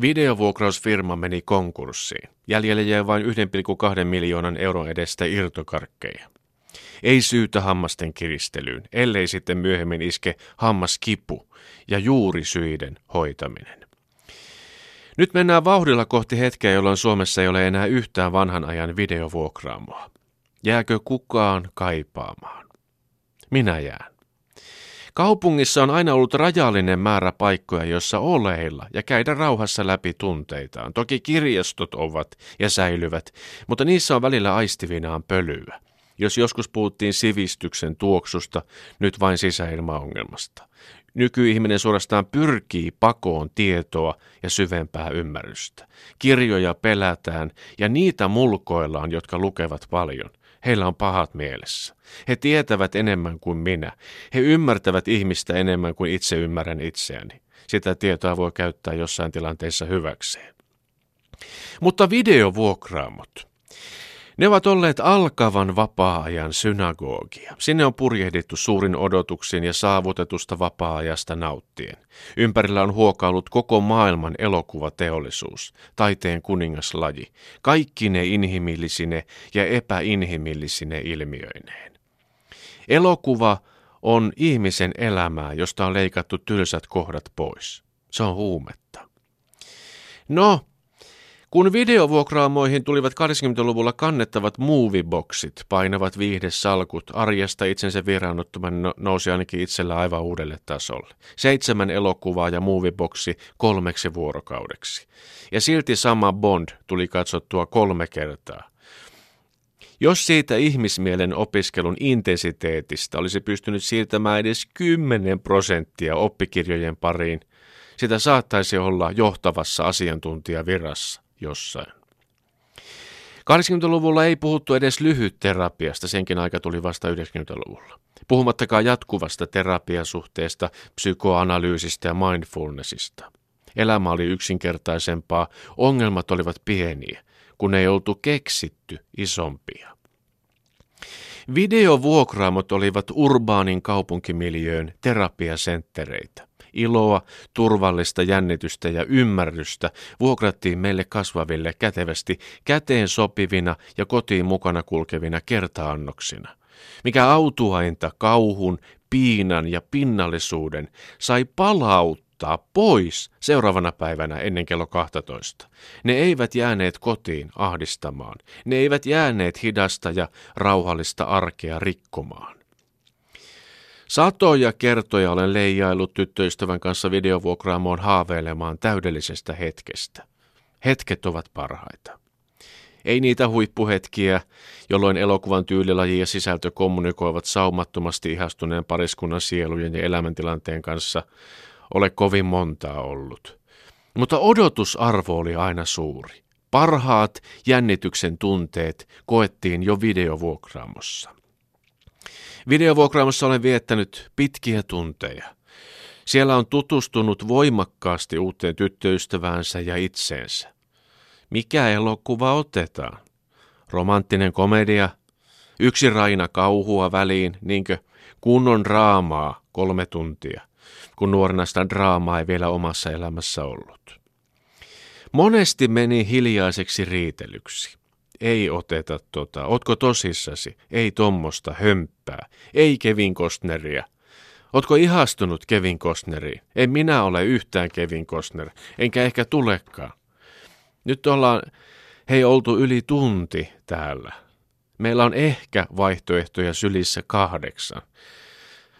Videovuokrausfirma meni konkurssiin. Jäljelle jäi vain 1,2 miljoonan euron edestä irtokarkkeja. Ei syytä hammasten kiristelyyn, ellei sitten myöhemmin iske hammaskipu ja juuri syiden hoitaminen. Nyt mennään vauhdilla kohti hetkeä, jolloin Suomessa ei ole enää yhtään vanhan ajan videovuokraamoa. Jääkö kukaan kaipaamaan? Minä jään. Kaupungissa on aina ollut rajallinen määrä paikkoja, joissa oleilla ja käydä rauhassa läpi tunteitaan. Toki kirjastot ovat ja säilyvät, mutta niissä on välillä aistivinaan pölyä. Jos joskus puhuttiin sivistyksen tuoksusta, nyt vain sisäilmaongelmasta. Nykyihminen suorastaan pyrkii pakoon tietoa ja syvempää ymmärrystä. Kirjoja pelätään ja niitä mulkoillaan, jotka lukevat paljon. Heillä on pahat mielessä. He tietävät enemmän kuin minä. He ymmärtävät ihmistä enemmän kuin itse ymmärrän itseäni. Sitä tietoa voi käyttää jossain tilanteessa hyväkseen. Mutta videovuokraamot. Ne ovat olleet alkavan vapaa-ajan synagogia. Sinne on purjehdittu suurin odotuksin ja saavutetusta vapaa-ajasta nauttien. Ympärillä on huokaillut koko maailman elokuvateollisuus, taiteen kuningaslaji, kaikki ne inhimillisine ja epäinhimillisine ilmiöineen. Elokuva on ihmisen elämää, josta on leikattu tylsät kohdat pois. Se on huumetta. No, kun videovuokraamoihin tulivat 80-luvulla kannettavat movieboxit, painavat viihdesalkut, arjesta itsensä vieraannuttoman no- nousi ainakin itsellä aivan uudelle tasolle. Seitsemän elokuvaa ja movieboxi kolmeksi vuorokaudeksi. Ja silti sama Bond tuli katsottua kolme kertaa. Jos siitä ihmismielen opiskelun intensiteetistä olisi pystynyt siirtämään edes 10 prosenttia oppikirjojen pariin, sitä saattaisi olla johtavassa asiantuntijavirassa jossain. 80-luvulla ei puhuttu edes lyhytterapiasta, senkin aika tuli vasta 90-luvulla. Puhumattakaan jatkuvasta terapiasuhteesta, psykoanalyysistä ja mindfulnessista. Elämä oli yksinkertaisempaa, ongelmat olivat pieniä, kun ei oltu keksitty isompia. Videovuokraamot olivat urbaanin kaupunkimiljöön terapiasenttereitä iloa, turvallista jännitystä ja ymmärrystä vuokrattiin meille kasvaville kätevästi käteen sopivina ja kotiin mukana kulkevina kertaannoksina. Mikä autuainta kauhun, piinan ja pinnallisuuden sai palauttaa pois seuraavana päivänä ennen kello 12. Ne eivät jääneet kotiin ahdistamaan. Ne eivät jääneet hidasta ja rauhallista arkea rikkomaan. Satoja kertoja olen leijailut tyttöystävän kanssa videovuokraamoon haaveilemaan täydellisestä hetkestä. Hetket ovat parhaita. Ei niitä huippuhetkiä, jolloin elokuvan tyylilaji ja sisältö kommunikoivat saumattomasti ihastuneen pariskunnan sielujen ja elämäntilanteen kanssa, ole kovin montaa ollut. Mutta odotusarvo oli aina suuri. Parhaat jännityksen tunteet koettiin jo videovuokraamossa. Videovuokraamossa olen viettänyt pitkiä tunteja. Siellä on tutustunut voimakkaasti uuteen tyttöystäväänsä ja itseensä. Mikä elokuva otetaan? Romanttinen komedia? Yksi raina kauhua väliin, niinkö kunnon draamaa kolme tuntia, kun nuorena sitä draamaa ei vielä omassa elämässä ollut. Monesti meni hiljaiseksi riitelyksi. Ei oteta tota. Otko tosissasi? Ei tommosta hömppää. Ei Kevin Costneria. Otko ihastunut Kevin Costneriin? En minä ole yhtään Kevin Costner, enkä ehkä tulekaan. Nyt ollaan, hei oltu yli tunti täällä. Meillä on ehkä vaihtoehtoja sylissä kahdeksan.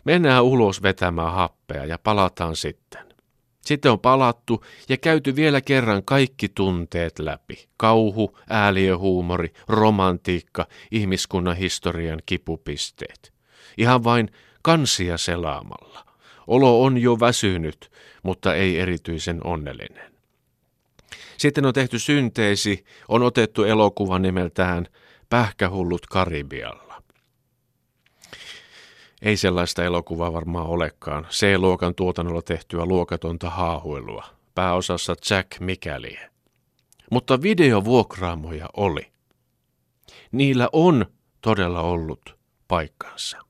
Mennään ulos vetämään happea ja palataan sitten. Sitten on palattu ja käyty vielä kerran kaikki tunteet läpi. Kauhu, ääliöhuumori, romantiikka, ihmiskunnan historian kipupisteet. Ihan vain kansia selaamalla. Olo on jo väsynyt, mutta ei erityisen onnellinen. Sitten on tehty synteesi, on otettu elokuva nimeltään Pähkähullut Karibialla. Ei sellaista elokuvaa varmaan olekaan. C-luokan tuotannolla tehtyä luokatonta haahuilua. Pääosassa Jack Mikäliä. Mutta videovuokraamoja oli. Niillä on todella ollut paikkansa.